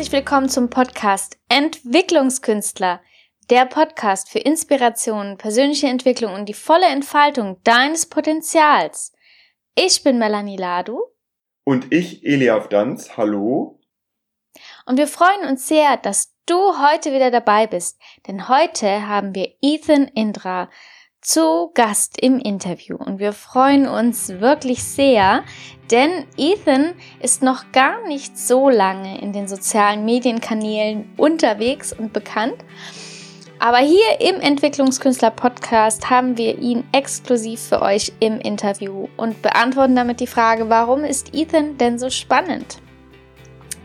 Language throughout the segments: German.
herzlich willkommen zum Podcast Entwicklungskünstler, der Podcast für Inspiration, persönliche Entwicklung und die volle Entfaltung deines Potenzials. Ich bin Melanie Ladu. Und ich, Eliaf Danz. Hallo. Und wir freuen uns sehr, dass du heute wieder dabei bist, denn heute haben wir Ethan Indra zu Gast im Interview und wir freuen uns wirklich sehr, denn Ethan ist noch gar nicht so lange in den sozialen Medienkanälen unterwegs und bekannt. Aber hier im Entwicklungskünstler Podcast haben wir ihn exklusiv für euch im Interview und beantworten damit die Frage, warum ist Ethan denn so spannend?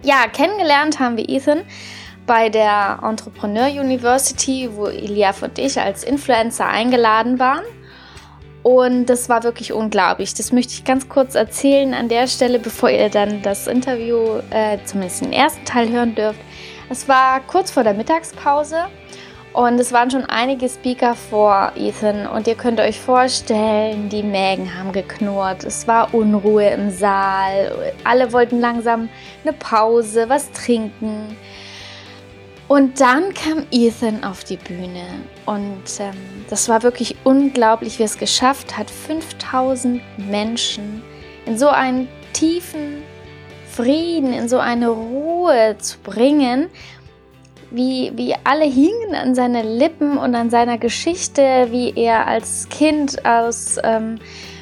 Ja, kennengelernt haben wir Ethan bei der Entrepreneur University, wo Eliaf und ich als Influencer eingeladen waren. Und das war wirklich unglaublich. Das möchte ich ganz kurz erzählen an der Stelle, bevor ihr dann das Interview, äh, zumindest den ersten Teil hören dürft. Es war kurz vor der Mittagspause und es waren schon einige Speaker vor Ethan. Und ihr könnt euch vorstellen, die Mägen haben geknurrt. Es war Unruhe im Saal. Alle wollten langsam eine Pause, was trinken. Und dann kam Ethan auf die Bühne und ähm, das war wirklich unglaublich, wie er es geschafft hat, 5000 Menschen in so einen tiefen Frieden, in so eine Ruhe zu bringen, wie, wie alle hingen an seine Lippen und an seiner Geschichte, wie er als Kind aus, ähm,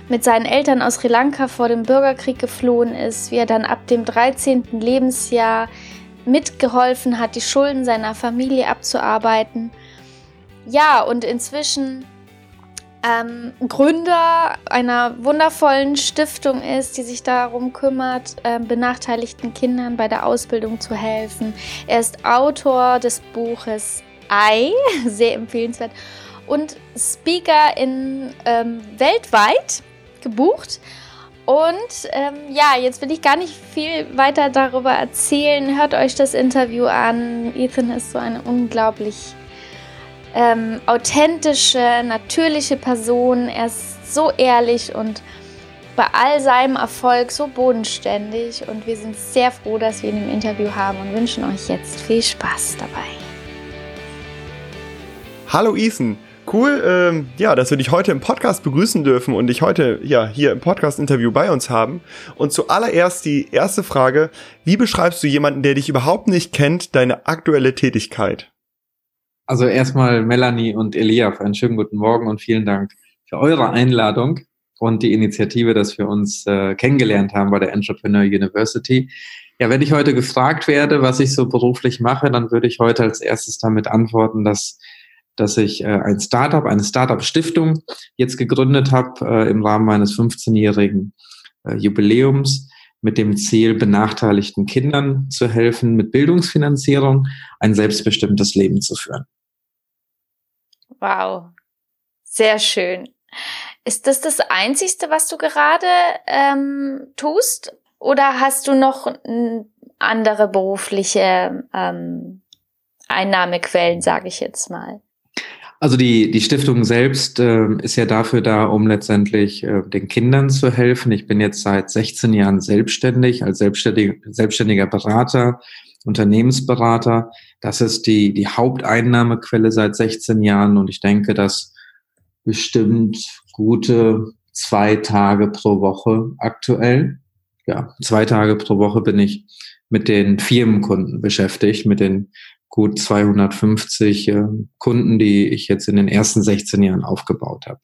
mit seinen Eltern aus Sri Lanka vor dem Bürgerkrieg geflohen ist, wie er dann ab dem 13. Lebensjahr mitgeholfen hat, die Schulden seiner Familie abzuarbeiten. Ja, und inzwischen ähm, Gründer einer wundervollen Stiftung ist, die sich darum kümmert, äh, benachteiligten Kindern bei der Ausbildung zu helfen. Er ist Autor des Buches Ei, sehr empfehlenswert, und Speaker in ähm, weltweit gebucht. Und ähm, ja, jetzt will ich gar nicht viel weiter darüber erzählen. Hört euch das Interview an. Ethan ist so eine unglaublich ähm, authentische, natürliche Person. Er ist so ehrlich und bei all seinem Erfolg so bodenständig. Und wir sind sehr froh, dass wir ihn im Interview haben und wünschen euch jetzt viel Spaß dabei. Hallo Ethan. Cool, ähm, ja, dass wir dich heute im Podcast begrüßen dürfen und dich heute ja hier im Podcast-Interview bei uns haben. Und zuallererst die erste Frage: Wie beschreibst du jemanden, der dich überhaupt nicht kennt, deine aktuelle Tätigkeit? Also erstmal Melanie und Elia, einen schönen guten Morgen und vielen Dank für eure Einladung und die Initiative, dass wir uns äh, kennengelernt haben bei der Entrepreneur University. Ja, wenn ich heute gefragt werde, was ich so beruflich mache, dann würde ich heute als erstes damit antworten, dass dass ich äh, ein Startup, eine Startup-Stiftung jetzt gegründet habe äh, im Rahmen meines 15-jährigen äh, Jubiläums mit dem Ziel, benachteiligten Kindern zu helfen, mit Bildungsfinanzierung ein selbstbestimmtes Leben zu führen. Wow, sehr schön. Ist das das Einzigste, was du gerade ähm, tust? Oder hast du noch andere berufliche ähm, Einnahmequellen, sage ich jetzt mal? Also die, die Stiftung selbst äh, ist ja dafür da, um letztendlich äh, den Kindern zu helfen. Ich bin jetzt seit 16 Jahren selbstständig, als selbstständiger, selbstständiger Berater, Unternehmensberater. Das ist die, die Haupteinnahmequelle seit 16 Jahren und ich denke, dass bestimmt gute zwei Tage pro Woche aktuell. Ja, zwei Tage pro Woche bin ich mit den Firmenkunden beschäftigt, mit den gut 250 äh, Kunden, die ich jetzt in den ersten 16 Jahren aufgebaut habe.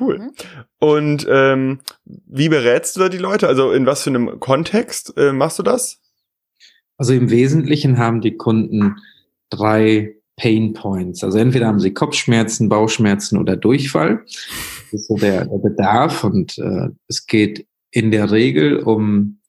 Cool. Mhm. Und ähm, wie berätst du da die Leute? Also in was für einem Kontext äh, machst du das? Also im Wesentlichen haben die Kunden drei Pain Points. Also entweder haben sie Kopfschmerzen, Bauchschmerzen oder Durchfall. Das ist so der, der Bedarf und äh, es geht in der Regel um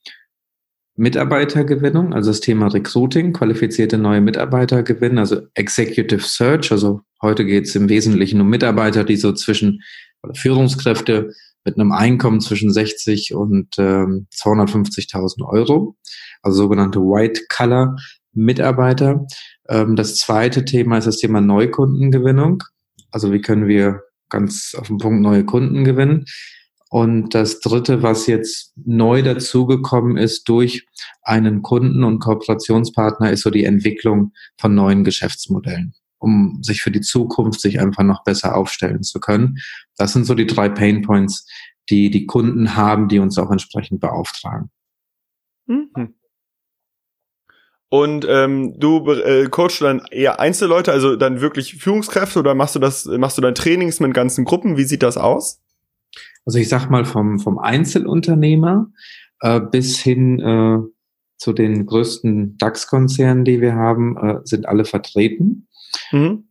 Mitarbeitergewinnung, also das Thema Recruiting, qualifizierte neue Mitarbeiter gewinnen, also Executive Search. Also heute geht es im Wesentlichen um Mitarbeiter, die so zwischen oder Führungskräfte mit einem Einkommen zwischen 60 und ähm, 250.000 Euro, also sogenannte White Collar Mitarbeiter. Ähm, das zweite Thema ist das Thema Neukundengewinnung. Also wie können wir ganz auf den Punkt neue Kunden gewinnen? Und das Dritte, was jetzt neu dazugekommen ist durch einen Kunden und Kooperationspartner, ist so die Entwicklung von neuen Geschäftsmodellen, um sich für die Zukunft sich einfach noch besser aufstellen zu können. Das sind so die drei Pain Points, die die Kunden haben, die uns auch entsprechend beauftragen. Mhm. Und ähm, du äh, coachst dann eher Einzelleute, also dann wirklich Führungskräfte oder machst du das, machst du dann Trainings mit ganzen Gruppen? Wie sieht das aus? Also ich sag mal vom, vom Einzelunternehmer äh, bis hin äh, zu den größten DAX-Konzernen, die wir haben, äh, sind alle vertreten. Mhm.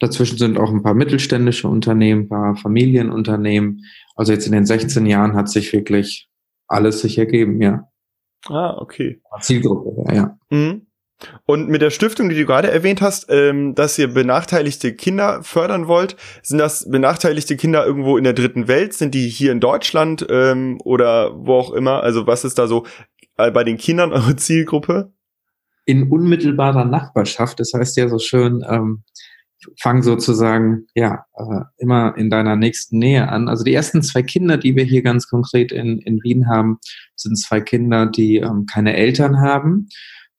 Dazwischen sind auch ein paar mittelständische Unternehmen, ein paar Familienunternehmen. Also jetzt in den 16 Jahren hat sich wirklich alles sich ergeben, ja. Ah, okay. Zielgruppe, ja. Mhm. Und mit der Stiftung, die du gerade erwähnt hast, ähm, dass ihr benachteiligte Kinder fördern wollt, sind das benachteiligte Kinder irgendwo in der dritten Welt? Sind die hier in Deutschland ähm, oder wo auch immer? Also was ist da so äh, bei den Kindern eure Zielgruppe? In unmittelbarer Nachbarschaft, das heißt ja so schön, ähm, fang sozusagen ja äh, immer in deiner nächsten Nähe an. Also die ersten zwei Kinder, die wir hier ganz konkret in, in Wien haben, sind zwei Kinder, die ähm, keine Eltern haben,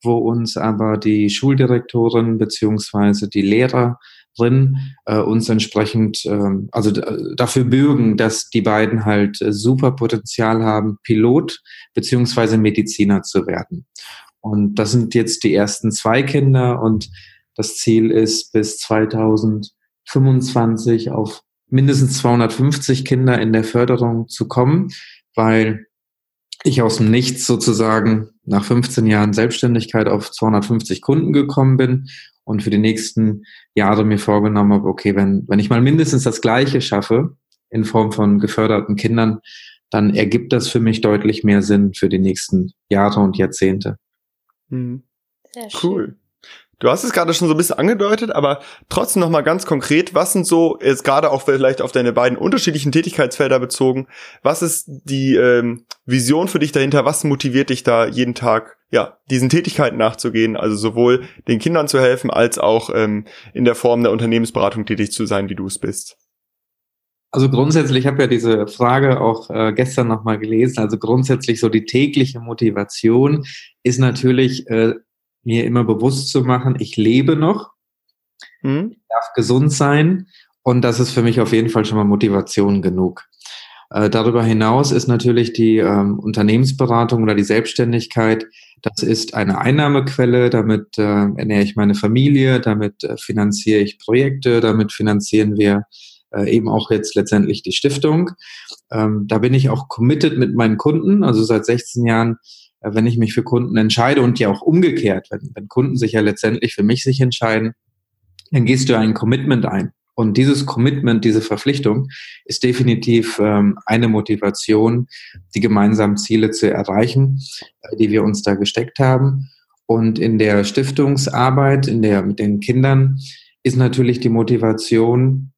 wo uns aber die Schuldirektorin beziehungsweise die Lehrerin äh, uns entsprechend ähm, also dafür bürgen, dass die beiden halt äh, super Potenzial haben, Pilot beziehungsweise Mediziner zu werden. Und das sind jetzt die ersten zwei Kinder und das Ziel ist, bis 2025 auf mindestens 250 Kinder in der Förderung zu kommen, weil ich aus dem Nichts sozusagen nach 15 Jahren Selbstständigkeit auf 250 Kunden gekommen bin und für die nächsten Jahre mir vorgenommen habe, okay, wenn, wenn ich mal mindestens das Gleiche schaffe in Form von geförderten Kindern, dann ergibt das für mich deutlich mehr Sinn für die nächsten Jahre und Jahrzehnte. Mhm. Sehr schön. Cool. Du hast es gerade schon so ein bisschen angedeutet, aber trotzdem noch mal ganz konkret, was sind so, jetzt gerade auch vielleicht auf deine beiden unterschiedlichen Tätigkeitsfelder bezogen, was ist die ähm, Vision für dich dahinter? Was motiviert dich da jeden Tag, ja, diesen Tätigkeiten nachzugehen? Also sowohl den Kindern zu helfen, als auch ähm, in der Form der Unternehmensberatung tätig zu sein, wie du es bist. Also grundsätzlich, ich habe ja diese Frage auch äh, gestern nochmal gelesen. Also grundsätzlich so die tägliche Motivation ist natürlich äh, mir immer bewusst zu machen, ich lebe noch, mhm. ich darf gesund sein und das ist für mich auf jeden Fall schon mal Motivation genug. Äh, darüber hinaus ist natürlich die ähm, Unternehmensberatung oder die Selbstständigkeit, das ist eine Einnahmequelle, damit äh, ernähre ich meine Familie, damit äh, finanziere ich Projekte, damit finanzieren wir äh, eben auch jetzt letztendlich die Stiftung. Ähm, da bin ich auch committed mit meinen Kunden, also seit 16 Jahren wenn ich mich für Kunden entscheide und ja auch umgekehrt, wenn, wenn Kunden sich ja letztendlich für mich sich entscheiden, dann gehst du ein Commitment ein. Und dieses Commitment, diese Verpflichtung ist definitiv ähm, eine Motivation, die gemeinsamen Ziele zu erreichen, äh, die wir uns da gesteckt haben. Und in der Stiftungsarbeit, in der mit den Kindern, ist natürlich die Motivation,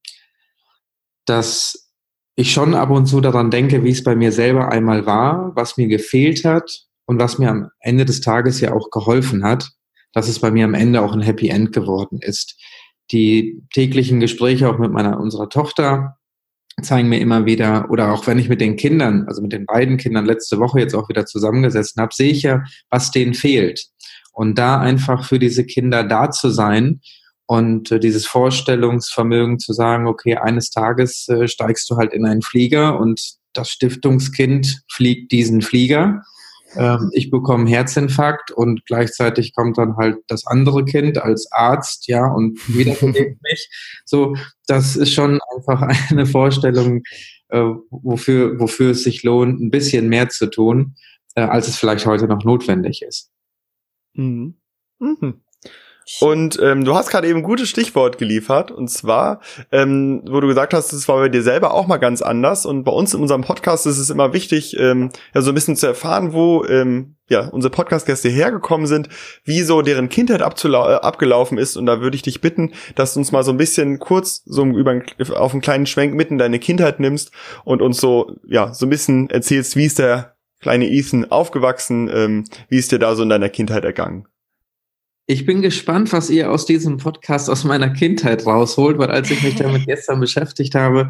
dass ich schon ab und zu daran denke, wie es bei mir selber einmal war, was mir gefehlt hat und was mir am Ende des Tages ja auch geholfen hat, dass es bei mir am Ende auch ein Happy End geworden ist. Die täglichen Gespräche auch mit meiner, unserer Tochter zeigen mir immer wieder, oder auch wenn ich mit den Kindern, also mit den beiden Kindern letzte Woche jetzt auch wieder zusammengesessen habe, sehe ich ja, was denen fehlt. Und da einfach für diese Kinder da zu sein und äh, dieses Vorstellungsvermögen zu sagen, okay, eines Tages äh, steigst du halt in einen Flieger und das Stiftungskind fliegt diesen Flieger ähm, ich bekomme einen Herzinfarkt und gleichzeitig kommt dann halt das andere Kind als Arzt, ja, und wiederbelebt mich. So, das ist schon einfach eine Vorstellung, äh, wofür, wofür es sich lohnt, ein bisschen mehr zu tun, äh, als es vielleicht heute noch notwendig ist. Mhm. Mhm. Und ähm, du hast gerade eben ein gutes Stichwort geliefert, und zwar, ähm, wo du gesagt hast, es war bei dir selber auch mal ganz anders. Und bei uns in unserem Podcast ist es immer wichtig, ähm, ja so ein bisschen zu erfahren, wo ähm, ja unsere Podcast-Gäste hergekommen sind, wie so deren Kindheit äh, abgelaufen ist. Und da würde ich dich bitten, dass du uns mal so ein bisschen kurz so über auf einen kleinen Schwenk mitten deine Kindheit nimmst und uns so ja so ein bisschen erzählst, wie ist der kleine Ethan aufgewachsen, ähm, wie ist dir da so in deiner Kindheit ergangen? Ich bin gespannt, was ihr aus diesem Podcast aus meiner Kindheit rausholt, weil als ich mich damit gestern beschäftigt habe,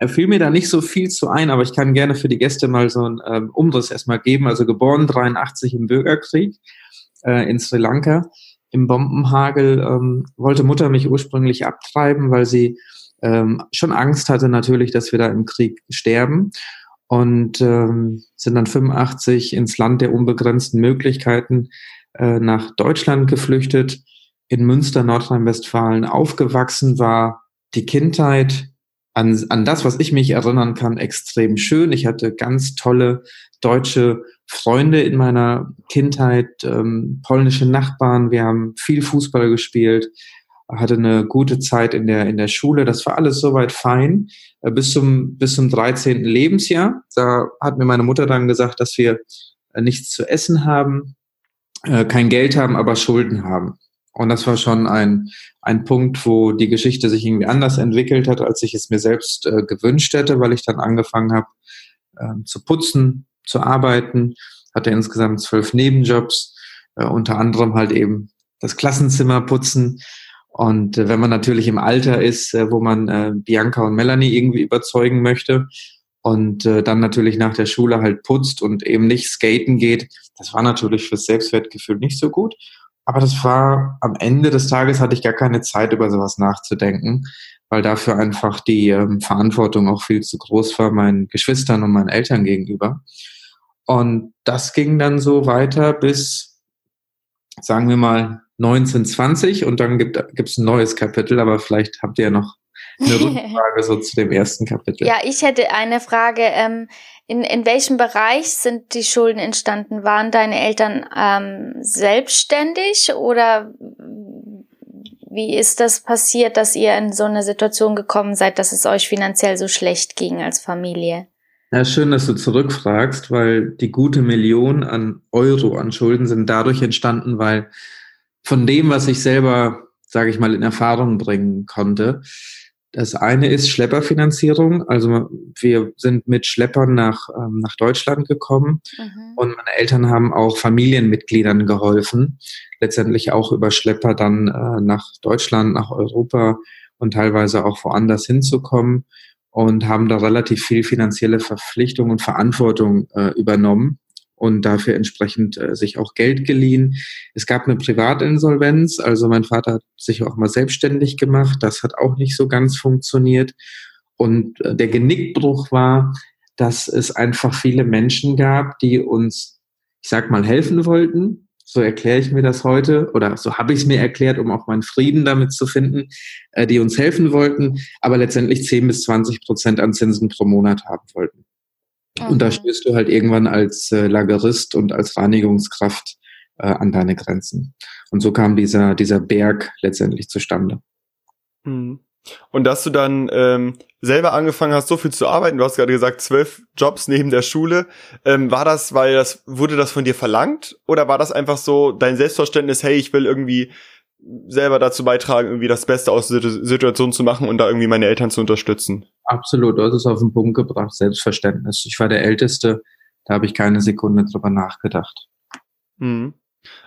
Er fiel mir da nicht so viel zu ein, aber ich kann gerne für die Gäste mal so einen ähm, Umriss erstmal geben. Also geboren 83 im Bürgerkrieg äh, in Sri Lanka im Bombenhagel ähm, wollte Mutter mich ursprünglich abtreiben, weil sie ähm, schon Angst hatte natürlich, dass wir da im Krieg sterben und ähm, sind dann 85 ins Land der unbegrenzten Möglichkeiten äh, nach Deutschland geflüchtet, in Münster, Nordrhein-Westfalen aufgewachsen, war die Kindheit an, an das, was ich mich erinnern kann, extrem schön. Ich hatte ganz tolle deutsche Freunde in meiner Kindheit, ähm, polnische Nachbarn. Wir haben viel Fußball gespielt, hatte eine gute Zeit in der, in der Schule. Das war alles soweit fein äh, bis zum, bis zum 13. Lebensjahr. Da hat mir meine Mutter dann gesagt, dass wir äh, nichts zu essen haben, äh, kein Geld haben, aber Schulden haben. Und das war schon ein, ein Punkt, wo die Geschichte sich irgendwie anders entwickelt hat, als ich es mir selbst äh, gewünscht hätte, weil ich dann angefangen habe äh, zu putzen, zu arbeiten, hatte insgesamt zwölf Nebenjobs, äh, unter anderem halt eben das Klassenzimmer putzen. Und äh, wenn man natürlich im Alter ist, äh, wo man äh, Bianca und Melanie irgendwie überzeugen möchte und dann natürlich nach der Schule halt putzt und eben nicht skaten geht, das war natürlich fürs Selbstwertgefühl nicht so gut. Aber das war am Ende des Tages hatte ich gar keine Zeit, über sowas nachzudenken, weil dafür einfach die ähm, Verantwortung auch viel zu groß war meinen Geschwistern und meinen Eltern gegenüber. Und das ging dann so weiter bis, sagen wir mal, 1920 und dann gibt es ein neues Kapitel, aber vielleicht habt ihr ja noch eine Rückfrage so zu dem ersten Kapitel. Ja, ich hätte eine Frage. Ähm, in, in welchem Bereich sind die Schulden entstanden? Waren deine Eltern ähm, selbstständig oder wie ist das passiert, dass ihr in so eine Situation gekommen seid, dass es euch finanziell so schlecht ging als Familie? Ja, schön, dass du zurückfragst, weil die gute Million an Euro an Schulden sind dadurch entstanden, weil von dem, was ich selber, sage ich mal, in Erfahrung bringen konnte, das eine ist Schlepperfinanzierung. Also wir sind mit Schleppern nach, ähm, nach Deutschland gekommen mhm. und meine Eltern haben auch Familienmitgliedern geholfen, letztendlich auch über Schlepper dann äh, nach Deutschland, nach Europa und teilweise auch woanders hinzukommen und haben da relativ viel finanzielle Verpflichtung und Verantwortung äh, übernommen und dafür entsprechend äh, sich auch Geld geliehen. Es gab eine Privatinsolvenz, also mein Vater hat sich auch mal selbstständig gemacht, das hat auch nicht so ganz funktioniert. Und äh, der Genickbruch war, dass es einfach viele Menschen gab, die uns, ich sag mal, helfen wollten. So erkläre ich mir das heute oder so habe ich es mir erklärt, um auch meinen Frieden damit zu finden, äh, die uns helfen wollten, aber letztendlich 10 bis 20 Prozent an Zinsen pro Monat haben wollten. Und da mhm. stößt du halt irgendwann als äh, Lagerist und als Reinigungskraft äh, an deine Grenzen. Und so kam dieser, dieser Berg letztendlich zustande. Mhm. Und dass du dann ähm, selber angefangen hast, so viel zu arbeiten, du hast gerade gesagt, zwölf Jobs neben der Schule, ähm, war das, weil das, wurde das von dir verlangt? Oder war das einfach so dein Selbstverständnis, hey, ich will irgendwie selber dazu beitragen, irgendwie das Beste aus der Situation zu machen und da irgendwie meine Eltern zu unterstützen. Absolut, du hast es auf den Punkt gebracht, Selbstverständnis. Ich war der Älteste, da habe ich keine Sekunde drüber nachgedacht. Mhm.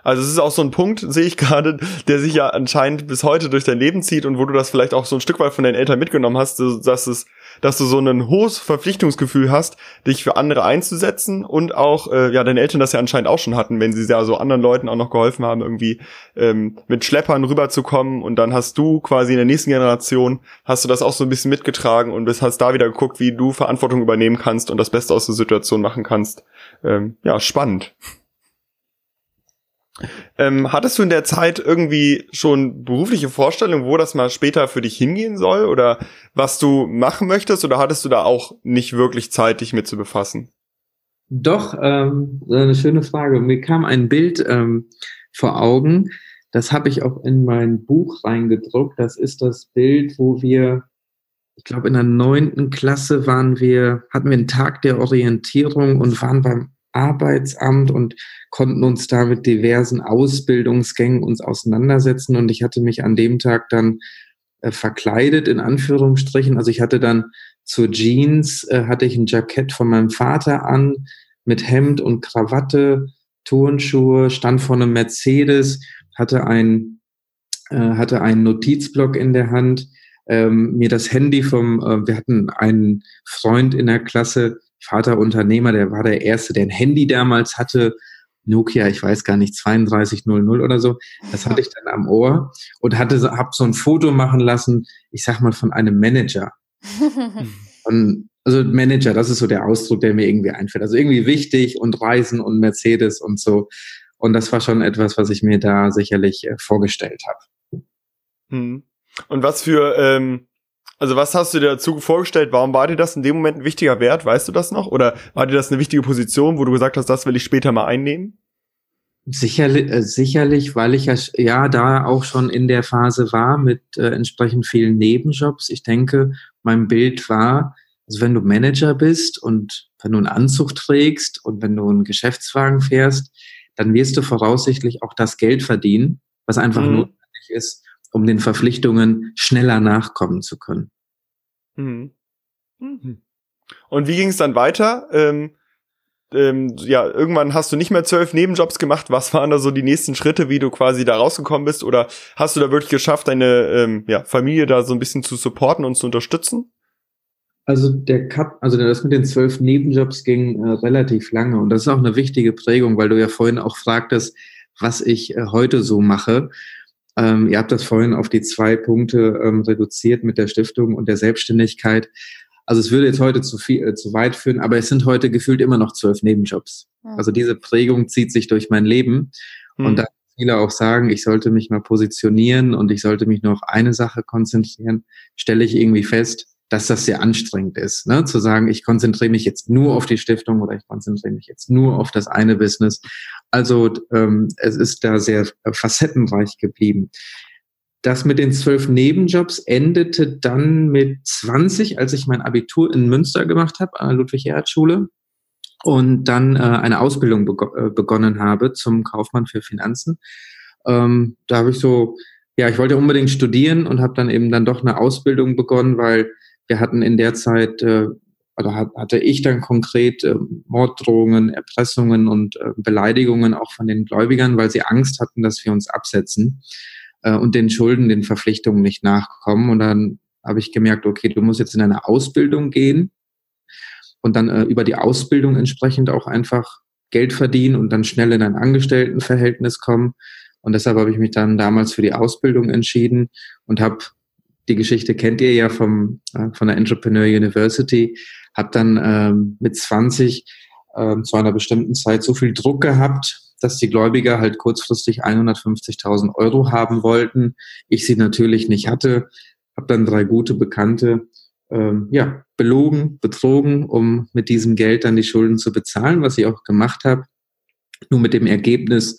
Also es ist auch so ein Punkt, sehe ich gerade, der sich ja anscheinend bis heute durch dein Leben zieht und wo du das vielleicht auch so ein Stück weit von deinen Eltern mitgenommen hast, dass es, dass du so ein hohes Verpflichtungsgefühl hast, dich für andere einzusetzen und auch, äh, ja, deine Eltern das ja anscheinend auch schon hatten, wenn sie ja so anderen Leuten auch noch geholfen haben, irgendwie ähm, mit Schleppern rüberzukommen und dann hast du quasi in der nächsten Generation, hast du das auch so ein bisschen mitgetragen und hast da wieder geguckt, wie du Verantwortung übernehmen kannst und das Beste aus der Situation machen kannst. Ähm, ja, spannend. Ähm, hattest du in der Zeit irgendwie schon berufliche Vorstellungen, wo das mal später für dich hingehen soll oder was du machen möchtest oder hattest du da auch nicht wirklich Zeit, dich mit zu befassen? Doch, ähm, eine schöne Frage. Mir kam ein Bild ähm, vor Augen, das habe ich auch in mein Buch reingedruckt. Das ist das Bild, wo wir, ich glaube, in der neunten Klasse waren wir, hatten wir einen Tag der Orientierung und waren beim Arbeitsamt und konnten uns da mit diversen Ausbildungsgängen uns auseinandersetzen. Und ich hatte mich an dem Tag dann äh, verkleidet, in Anführungsstrichen. Also ich hatte dann zur Jeans, äh, hatte ich ein Jackett von meinem Vater an, mit Hemd und Krawatte, Turnschuhe, stand vor einem Mercedes, hatte ein, äh, hatte einen Notizblock in der Hand, ähm, mir das Handy vom, äh, wir hatten einen Freund in der Klasse, Vater Unternehmer, der war der Erste, der ein Handy damals hatte, Nokia, ich weiß gar nicht, 3200 oder so. Das hatte ich dann am Ohr und hatte, hab so ein Foto machen lassen, ich sag mal, von einem Manager. und, also Manager, das ist so der Ausdruck, der mir irgendwie einfällt. Also irgendwie wichtig und Reisen und Mercedes und so. Und das war schon etwas, was ich mir da sicherlich äh, vorgestellt habe. Hm. Und was für, ähm, also was hast du dir dazu vorgestellt? Warum war dir das in dem Moment ein wichtiger Wert? Weißt du das noch? Oder war dir das eine wichtige Position, wo du gesagt hast, das will ich später mal einnehmen? Sicherlich, äh, sicherlich, weil ich ja, ja da auch schon in der Phase war mit äh, entsprechend vielen Nebenjobs. Ich denke, mein Bild war, also wenn du Manager bist und wenn du einen Anzug trägst und wenn du einen Geschäftswagen fährst, dann wirst du voraussichtlich auch das Geld verdienen, was einfach mhm. notwendig ist, um den Verpflichtungen schneller nachkommen zu können. Mhm. Mhm. Und wie ging es dann weiter? Ähm, ähm, ja, irgendwann hast du nicht mehr zwölf Nebenjobs gemacht. Was waren da so die nächsten Schritte, wie du quasi da rausgekommen bist? Oder hast du da wirklich geschafft, deine ähm, ja, Familie da so ein bisschen zu supporten und zu unterstützen? Also der Cut, also das mit den zwölf Nebenjobs ging äh, relativ lange und das ist auch eine wichtige Prägung, weil du ja vorhin auch fragtest, was ich äh, heute so mache. Ähm, ihr habt das vorhin auf die zwei Punkte ähm, reduziert mit der Stiftung und der Selbstständigkeit. Also es würde jetzt heute zu viel, äh, zu weit führen, aber es sind heute gefühlt immer noch zwölf Nebenjobs. Mhm. Also diese Prägung zieht sich durch mein Leben mhm. und da viele auch sagen, ich sollte mich mal positionieren und ich sollte mich nur auf eine Sache konzentrieren, stelle ich irgendwie fest, dass das sehr anstrengend ist, ne? zu sagen, ich konzentriere mich jetzt nur auf die Stiftung oder ich konzentriere mich jetzt nur auf das eine Business. Also ähm, es ist da sehr facettenreich geblieben. Das mit den zwölf Nebenjobs endete dann mit 20, als ich mein Abitur in Münster gemacht habe, an der Ludwig-Erhard-Schule und dann äh, eine Ausbildung bego äh, begonnen habe zum Kaufmann für Finanzen. Ähm, da habe ich so, ja, ich wollte unbedingt studieren und habe dann eben dann doch eine Ausbildung begonnen, weil wir hatten in der Zeit, äh, oder hatte ich dann konkret äh, Morddrohungen, Erpressungen und äh, Beleidigungen auch von den Gläubigern, weil sie Angst hatten, dass wir uns absetzen äh, und den Schulden, den Verpflichtungen nicht nachkommen. Und dann habe ich gemerkt, okay, du musst jetzt in eine Ausbildung gehen und dann äh, über die Ausbildung entsprechend auch einfach Geld verdienen und dann schnell in ein Angestelltenverhältnis kommen. Und deshalb habe ich mich dann damals für die Ausbildung entschieden und habe die Geschichte kennt ihr ja vom, äh, von der Entrepreneur University, habe dann ähm, mit 20 ähm, zu einer bestimmten Zeit so viel Druck gehabt, dass die Gläubiger halt kurzfristig 150.000 Euro haben wollten. Ich sie natürlich nicht hatte, habe dann drei gute Bekannte ähm, ja, belogen, betrogen, um mit diesem Geld dann die Schulden zu bezahlen, was ich auch gemacht habe. Nur mit dem Ergebnis,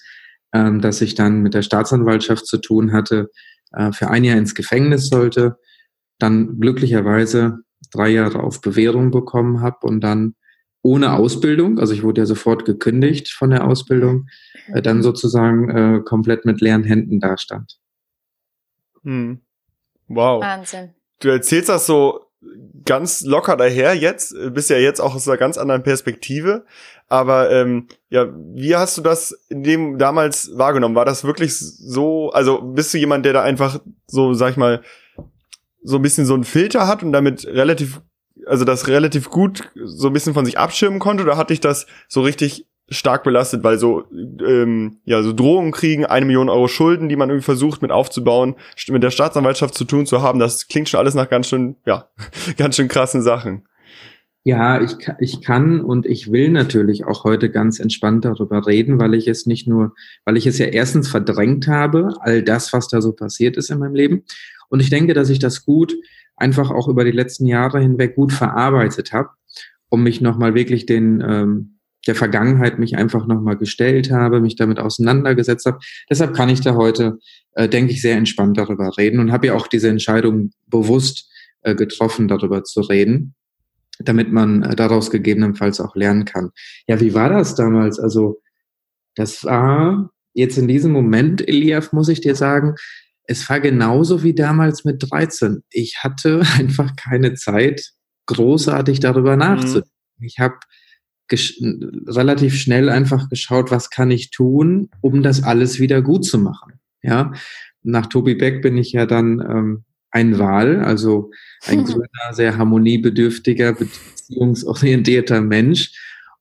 ähm, dass ich dann mit der Staatsanwaltschaft zu tun hatte, äh, für ein Jahr ins Gefängnis sollte, dann glücklicherweise drei Jahre auf Bewährung bekommen habe und dann ohne Ausbildung, also ich wurde ja sofort gekündigt von der Ausbildung, äh, dann sozusagen äh, komplett mit leeren Händen dastand. Hm. Wow. Wahnsinn. Du erzählst das so ganz locker daher jetzt, bist ja jetzt auch aus einer ganz anderen Perspektive. Aber ähm, ja, wie hast du das in dem damals wahrgenommen? War das wirklich so, also bist du jemand, der da einfach so, sag ich mal, so ein bisschen so einen Filter hat und damit relativ, also das relativ gut so ein bisschen von sich abschirmen konnte, oder hatte ich das so richtig stark belastet, weil so ähm, ja so Drohungen kriegen, eine Million Euro Schulden, die man irgendwie versucht mit aufzubauen, mit der Staatsanwaltschaft zu tun zu haben, das klingt schon alles nach ganz schön ja ganz schön krassen Sachen. Ja, ich, ich kann und ich will natürlich auch heute ganz entspannt darüber reden, weil ich es nicht nur, weil ich es ja erstens verdrängt habe, all das, was da so passiert ist in meinem Leben. Und ich denke, dass ich das gut einfach auch über die letzten Jahre hinweg gut verarbeitet habe, um mich nochmal wirklich den, ähm, der Vergangenheit mich einfach nochmal gestellt habe, mich damit auseinandergesetzt habe. Deshalb kann ich da heute, äh, denke ich, sehr entspannt darüber reden und habe ja auch diese Entscheidung bewusst äh, getroffen, darüber zu reden damit man äh, daraus gegebenenfalls auch lernen kann. Ja, wie war das damals? Also, das war jetzt in diesem Moment, Eliaf, muss ich dir sagen, es war genauso wie damals mit 13. Ich hatte einfach keine Zeit, großartig darüber nachzudenken. Mhm. Ich habe relativ schnell einfach geschaut, was kann ich tun, um das alles wieder gut zu machen. Ja, nach Tobi Beck bin ich ja dann ähm, ein Wal, also ein grüner, sehr harmoniebedürftiger, beziehungsorientierter Mensch.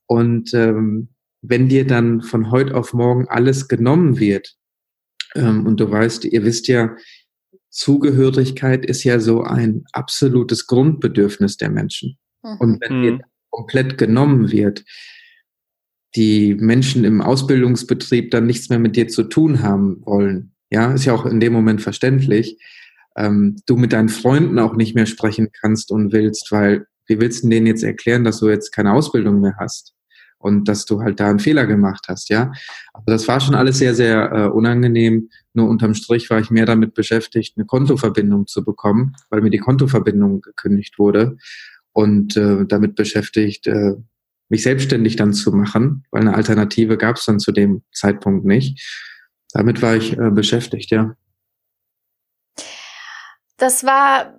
Und ähm, wenn dir dann von heute auf morgen alles genommen wird, ähm, und du weißt, ihr wisst ja, Zugehörigkeit ist ja so ein absolutes Grundbedürfnis der Menschen. Und wenn mhm. dir komplett genommen wird, die Menschen im Ausbildungsbetrieb dann nichts mehr mit dir zu tun haben wollen. Ja, ist ja auch in dem Moment verständlich. Ähm, du mit deinen Freunden auch nicht mehr sprechen kannst und willst, weil wie willst du denen jetzt erklären, dass du jetzt keine Ausbildung mehr hast? Und dass du halt da einen Fehler gemacht hast, ja. Aber das war schon alles sehr, sehr äh, unangenehm. Nur unterm Strich war ich mehr damit beschäftigt, eine Kontoverbindung zu bekommen, weil mir die Kontoverbindung gekündigt wurde. Und äh, damit beschäftigt, äh, mich selbstständig dann zu machen, weil eine Alternative gab es dann zu dem Zeitpunkt nicht. Damit war ich äh, beschäftigt, ja. Das war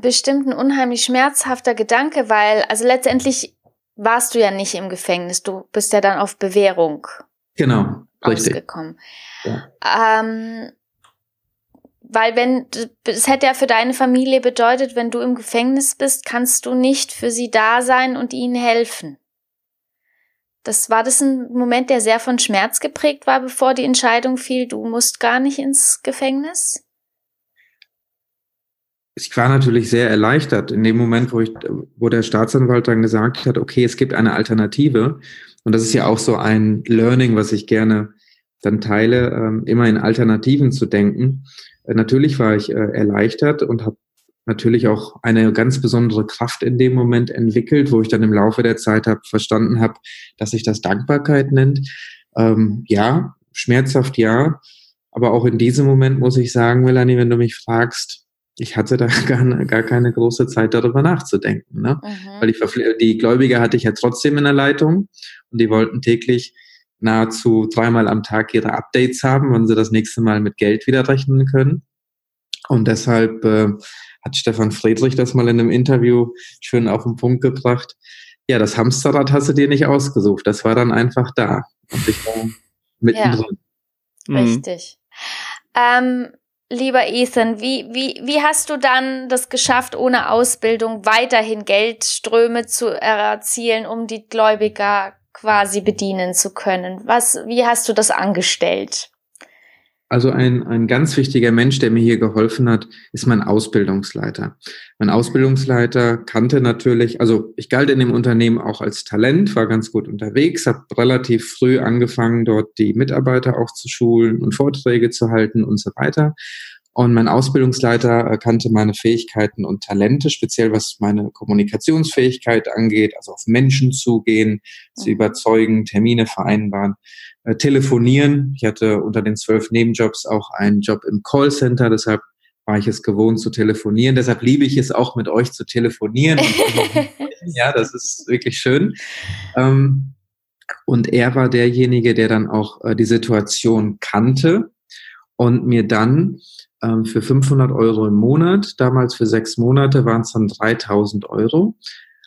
bestimmt ein unheimlich schmerzhafter Gedanke, weil, also letztendlich warst du ja nicht im Gefängnis, du bist ja dann auf Bewährung. Genau, ausgekommen. Ja. Ähm, weil wenn, es hätte ja für deine Familie bedeutet, wenn du im Gefängnis bist, kannst du nicht für sie da sein und ihnen helfen. Das war das ein Moment, der sehr von Schmerz geprägt war, bevor die Entscheidung fiel, du musst gar nicht ins Gefängnis? Ich war natürlich sehr erleichtert in dem Moment, wo ich, wo der Staatsanwalt dann gesagt hat, okay, es gibt eine Alternative. Und das ist ja auch so ein Learning, was ich gerne dann teile, ähm, immer in Alternativen zu denken. Äh, natürlich war ich äh, erleichtert und habe natürlich auch eine ganz besondere Kraft in dem Moment entwickelt, wo ich dann im Laufe der Zeit hab, verstanden habe, dass sich das Dankbarkeit nennt. Ähm, ja, schmerzhaft ja, aber auch in diesem Moment muss ich sagen, Melanie, wenn du mich fragst, ich hatte da gar, gar keine große Zeit darüber nachzudenken, ne? Mhm. weil die, die Gläubiger hatte ich ja trotzdem in der Leitung und die wollten täglich nahezu dreimal am Tag ihre Updates haben, wann sie das nächste Mal mit Geld wieder rechnen können. Und deshalb äh, hat Stefan Friedrich das mal in einem Interview schön auf den Punkt gebracht. Ja, das Hamsterrad hast du dir nicht ausgesucht. Das war dann einfach da. Und ich war mittendrin. Ja, richtig. Mhm. Ähm, lieber Ethan, wie, wie, wie hast du dann das geschafft, ohne Ausbildung weiterhin Geldströme zu erzielen, um die Gläubiger quasi bedienen zu können? Was, wie hast du das angestellt? Also ein, ein ganz wichtiger Mensch, der mir hier geholfen hat, ist mein Ausbildungsleiter. Mein Ausbildungsleiter kannte natürlich, also ich galt in dem Unternehmen auch als Talent, war ganz gut unterwegs, habe relativ früh angefangen, dort die Mitarbeiter auch zu schulen und Vorträge zu halten und so weiter. Und mein Ausbildungsleiter kannte meine Fähigkeiten und Talente, speziell was meine Kommunikationsfähigkeit angeht, also auf Menschen zugehen, zu mhm. überzeugen, Termine vereinbaren, äh, telefonieren. Ich hatte unter den zwölf Nebenjobs auch einen Job im Callcenter, deshalb war ich es gewohnt zu telefonieren. Deshalb liebe ich es auch mit euch zu telefonieren. ja, das ist wirklich schön. Ähm, und er war derjenige, der dann auch äh, die Situation kannte und mir dann ähm, für 500 Euro im Monat, damals für sechs Monate waren es dann 3000 Euro,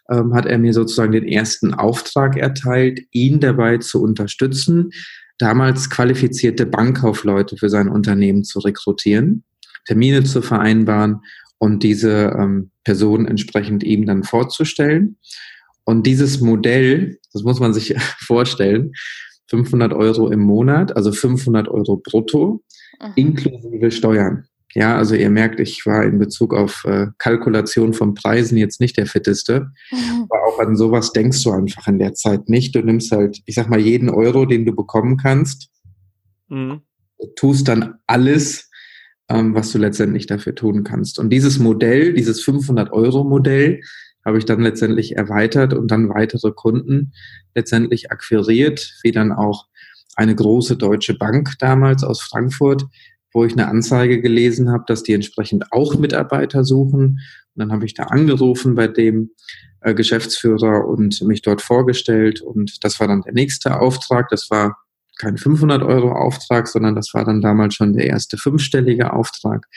ähm, hat er mir sozusagen den ersten Auftrag erteilt, ihn dabei zu unterstützen, damals qualifizierte Bankkaufleute für sein Unternehmen zu rekrutieren, Termine zu vereinbaren und diese ähm, Personen entsprechend ihm dann vorzustellen. Und dieses Modell, das muss man sich vorstellen, 500 Euro im Monat, also 500 Euro brutto, mhm. inklusive Steuern. Ja, also ihr merkt, ich war in Bezug auf äh, Kalkulation von Preisen jetzt nicht der fitteste. Mhm. Aber auch an sowas denkst du einfach in der Zeit nicht. Du nimmst halt, ich sag mal, jeden Euro, den du bekommen kannst, mhm. tust dann alles, ähm, was du letztendlich dafür tun kannst. Und dieses Modell, dieses 500-Euro-Modell, habe ich dann letztendlich erweitert und dann weitere Kunden letztendlich akquiriert, wie dann auch eine große deutsche Bank damals aus Frankfurt, wo ich eine Anzeige gelesen habe, dass die entsprechend auch Mitarbeiter suchen. Und dann habe ich da angerufen bei dem äh, Geschäftsführer und mich dort vorgestellt. Und das war dann der nächste Auftrag. Das war kein 500 Euro Auftrag, sondern das war dann damals schon der erste fünfstellige Auftrag.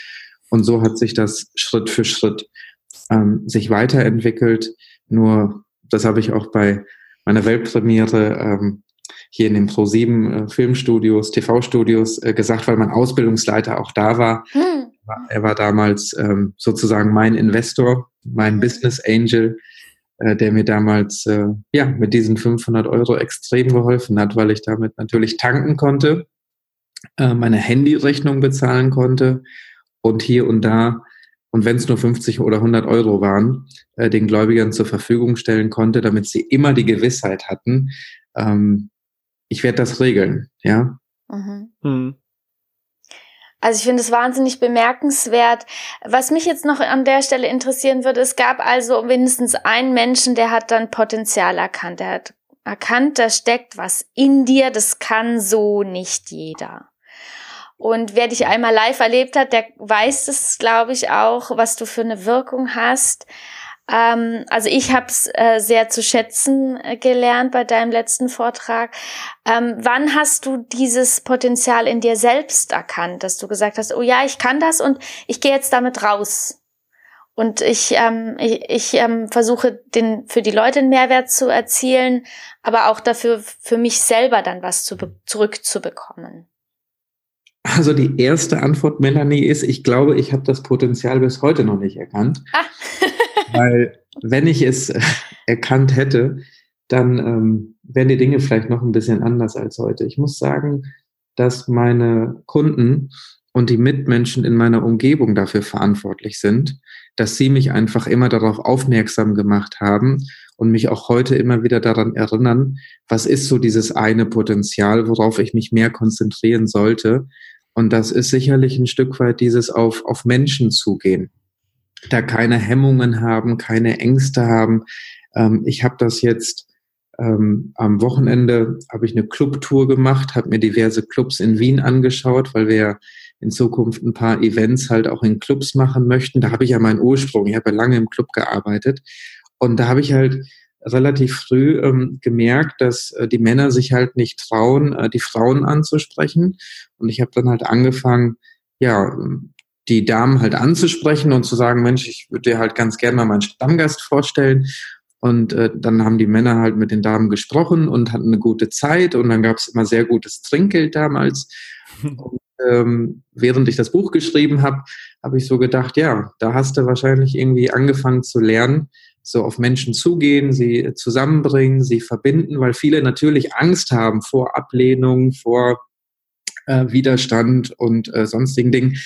Und so hat sich das Schritt für Schritt ähm, sich weiterentwickelt. Nur, das habe ich auch bei meiner Weltpremiere ähm, hier in den Pro7 äh, Filmstudios, TV-Studios äh, gesagt, weil mein Ausbildungsleiter auch da war. Hm. Er war damals ähm, sozusagen mein Investor, mein mhm. Business Angel, äh, der mir damals äh, ja mit diesen 500 Euro extrem geholfen hat, weil ich damit natürlich tanken konnte, äh, meine Handyrechnung bezahlen konnte und hier und da und wenn es nur 50 oder 100 Euro waren, äh, den Gläubigern zur Verfügung stellen konnte, damit sie immer die Gewissheit hatten, ähm, ich werde das regeln, ja. Mhm. Mhm. Also ich finde es wahnsinnig bemerkenswert. Was mich jetzt noch an der Stelle interessieren würde, es gab also mindestens einen Menschen, der hat dann Potenzial erkannt. Der hat erkannt, da steckt was in dir, das kann so nicht jeder. Und wer dich einmal live erlebt hat, der weiß es, glaube ich, auch, was du für eine Wirkung hast. Ähm, also ich habe es äh, sehr zu schätzen äh, gelernt bei deinem letzten Vortrag. Ähm, wann hast du dieses Potenzial in dir selbst erkannt, dass du gesagt hast, oh ja, ich kann das und ich gehe jetzt damit raus? Und ich, ähm, ich, ich ähm, versuche, den, für die Leute einen Mehrwert zu erzielen, aber auch dafür, für mich selber dann was zu, zurückzubekommen. Also die erste Antwort, Melanie, ist, ich glaube, ich habe das Potenzial bis heute noch nicht erkannt. Ah. Weil wenn ich es erkannt hätte, dann ähm, wären die Dinge vielleicht noch ein bisschen anders als heute. Ich muss sagen, dass meine Kunden und die Mitmenschen in meiner Umgebung dafür verantwortlich sind, dass sie mich einfach immer darauf aufmerksam gemacht haben und mich auch heute immer wieder daran erinnern, was ist so dieses eine Potenzial, worauf ich mich mehr konzentrieren sollte. Und das ist sicherlich ein Stück weit dieses auf, auf Menschen zugehen da keine Hemmungen haben, keine Ängste haben. Ähm, ich habe das jetzt ähm, am Wochenende habe ich eine Clubtour gemacht, habe mir diverse Clubs in Wien angeschaut, weil wir in Zukunft ein paar Events halt auch in Clubs machen möchten. Da habe ich ja meinen Ursprung. Ich habe ja lange im Club gearbeitet und da habe ich halt relativ früh ähm, gemerkt, dass äh, die Männer sich halt nicht trauen, äh, die Frauen anzusprechen. Und ich habe dann halt angefangen, ja, die Damen halt anzusprechen und zu sagen, Mensch, ich würde dir halt ganz gerne mal meinen Stammgast vorstellen. Und äh, dann haben die Männer halt mit den Damen gesprochen und hatten eine gute Zeit und dann gab es immer sehr gutes Trinkgeld damals. Und, ähm, während ich das Buch geschrieben habe, habe ich so gedacht, ja, da hast du wahrscheinlich irgendwie angefangen zu lernen, so auf Menschen zugehen, sie zusammenbringen, sie verbinden, weil viele natürlich Angst haben vor Ablehnung, vor äh, Widerstand und äh, sonstigen Dingen.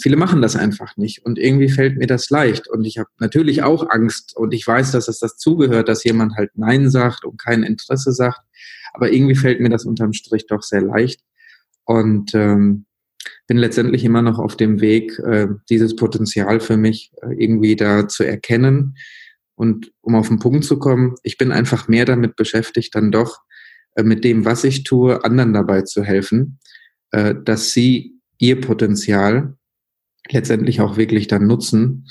Viele machen das einfach nicht und irgendwie fällt mir das leicht und ich habe natürlich auch Angst und ich weiß, dass es das zugehört, dass jemand halt Nein sagt und kein Interesse sagt, aber irgendwie fällt mir das unterm Strich doch sehr leicht und ähm, bin letztendlich immer noch auf dem Weg, äh, dieses Potenzial für mich äh, irgendwie da zu erkennen. Und um auf den Punkt zu kommen, ich bin einfach mehr damit beschäftigt, dann doch äh, mit dem, was ich tue, anderen dabei zu helfen äh, dass sie ihr Potenzial letztendlich auch wirklich dann nutzen,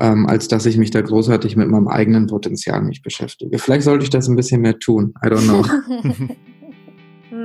ähm, als dass ich mich da großartig mit meinem eigenen Potenzial mich beschäftige. Vielleicht sollte ich das ein bisschen mehr tun. I don't know.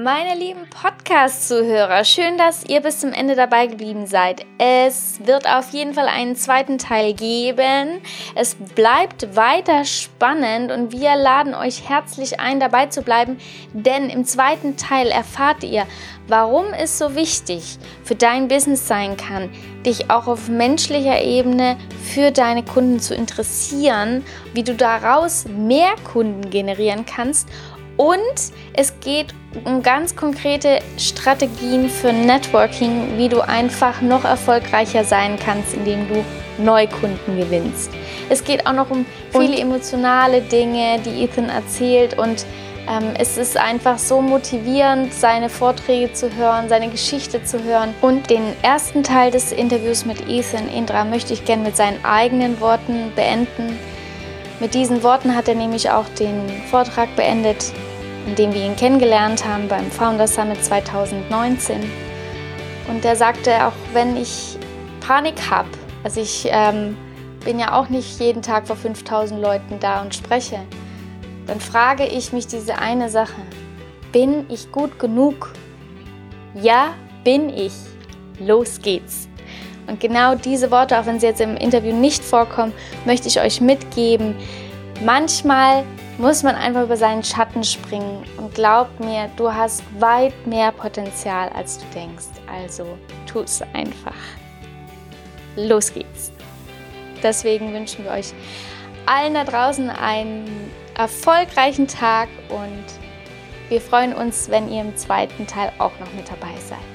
Meine lieben Podcast-Zuhörer, schön, dass ihr bis zum Ende dabei geblieben seid. Es wird auf jeden Fall einen zweiten Teil geben. Es bleibt weiter spannend und wir laden euch herzlich ein, dabei zu bleiben, denn im zweiten Teil erfahrt ihr, warum es so wichtig für dein Business sein kann, dich auch auf menschlicher Ebene für deine Kunden zu interessieren, wie du daraus mehr Kunden generieren kannst und es geht um ganz konkrete Strategien für Networking, wie du einfach noch erfolgreicher sein kannst, indem du Neukunden gewinnst. Es geht auch noch um viele emotionale Dinge, die Ethan erzählt und ähm, es ist einfach so motivierend, seine Vorträge zu hören, seine Geschichte zu hören. Und den ersten Teil des Interviews mit Ethan Indra möchte ich gerne mit seinen eigenen Worten beenden. Mit diesen Worten hat er nämlich auch den Vortrag beendet, in dem wir ihn kennengelernt haben beim Founder Summit 2019. Und er sagte, auch wenn ich Panik habe, also ich ähm, bin ja auch nicht jeden Tag vor 5000 Leuten da und spreche, dann frage ich mich diese eine Sache. Bin ich gut genug? Ja, bin ich. Los geht's. Und genau diese Worte, auch wenn sie jetzt im Interview nicht vorkommen, möchte ich euch mitgeben. Manchmal muss man einfach über seinen Schatten springen und glaub mir, du hast weit mehr Potenzial, als du denkst. Also tu es einfach. los geht's. Deswegen wünschen wir euch allen da draußen einen erfolgreichen Tag und wir freuen uns, wenn ihr im zweiten Teil auch noch mit dabei seid.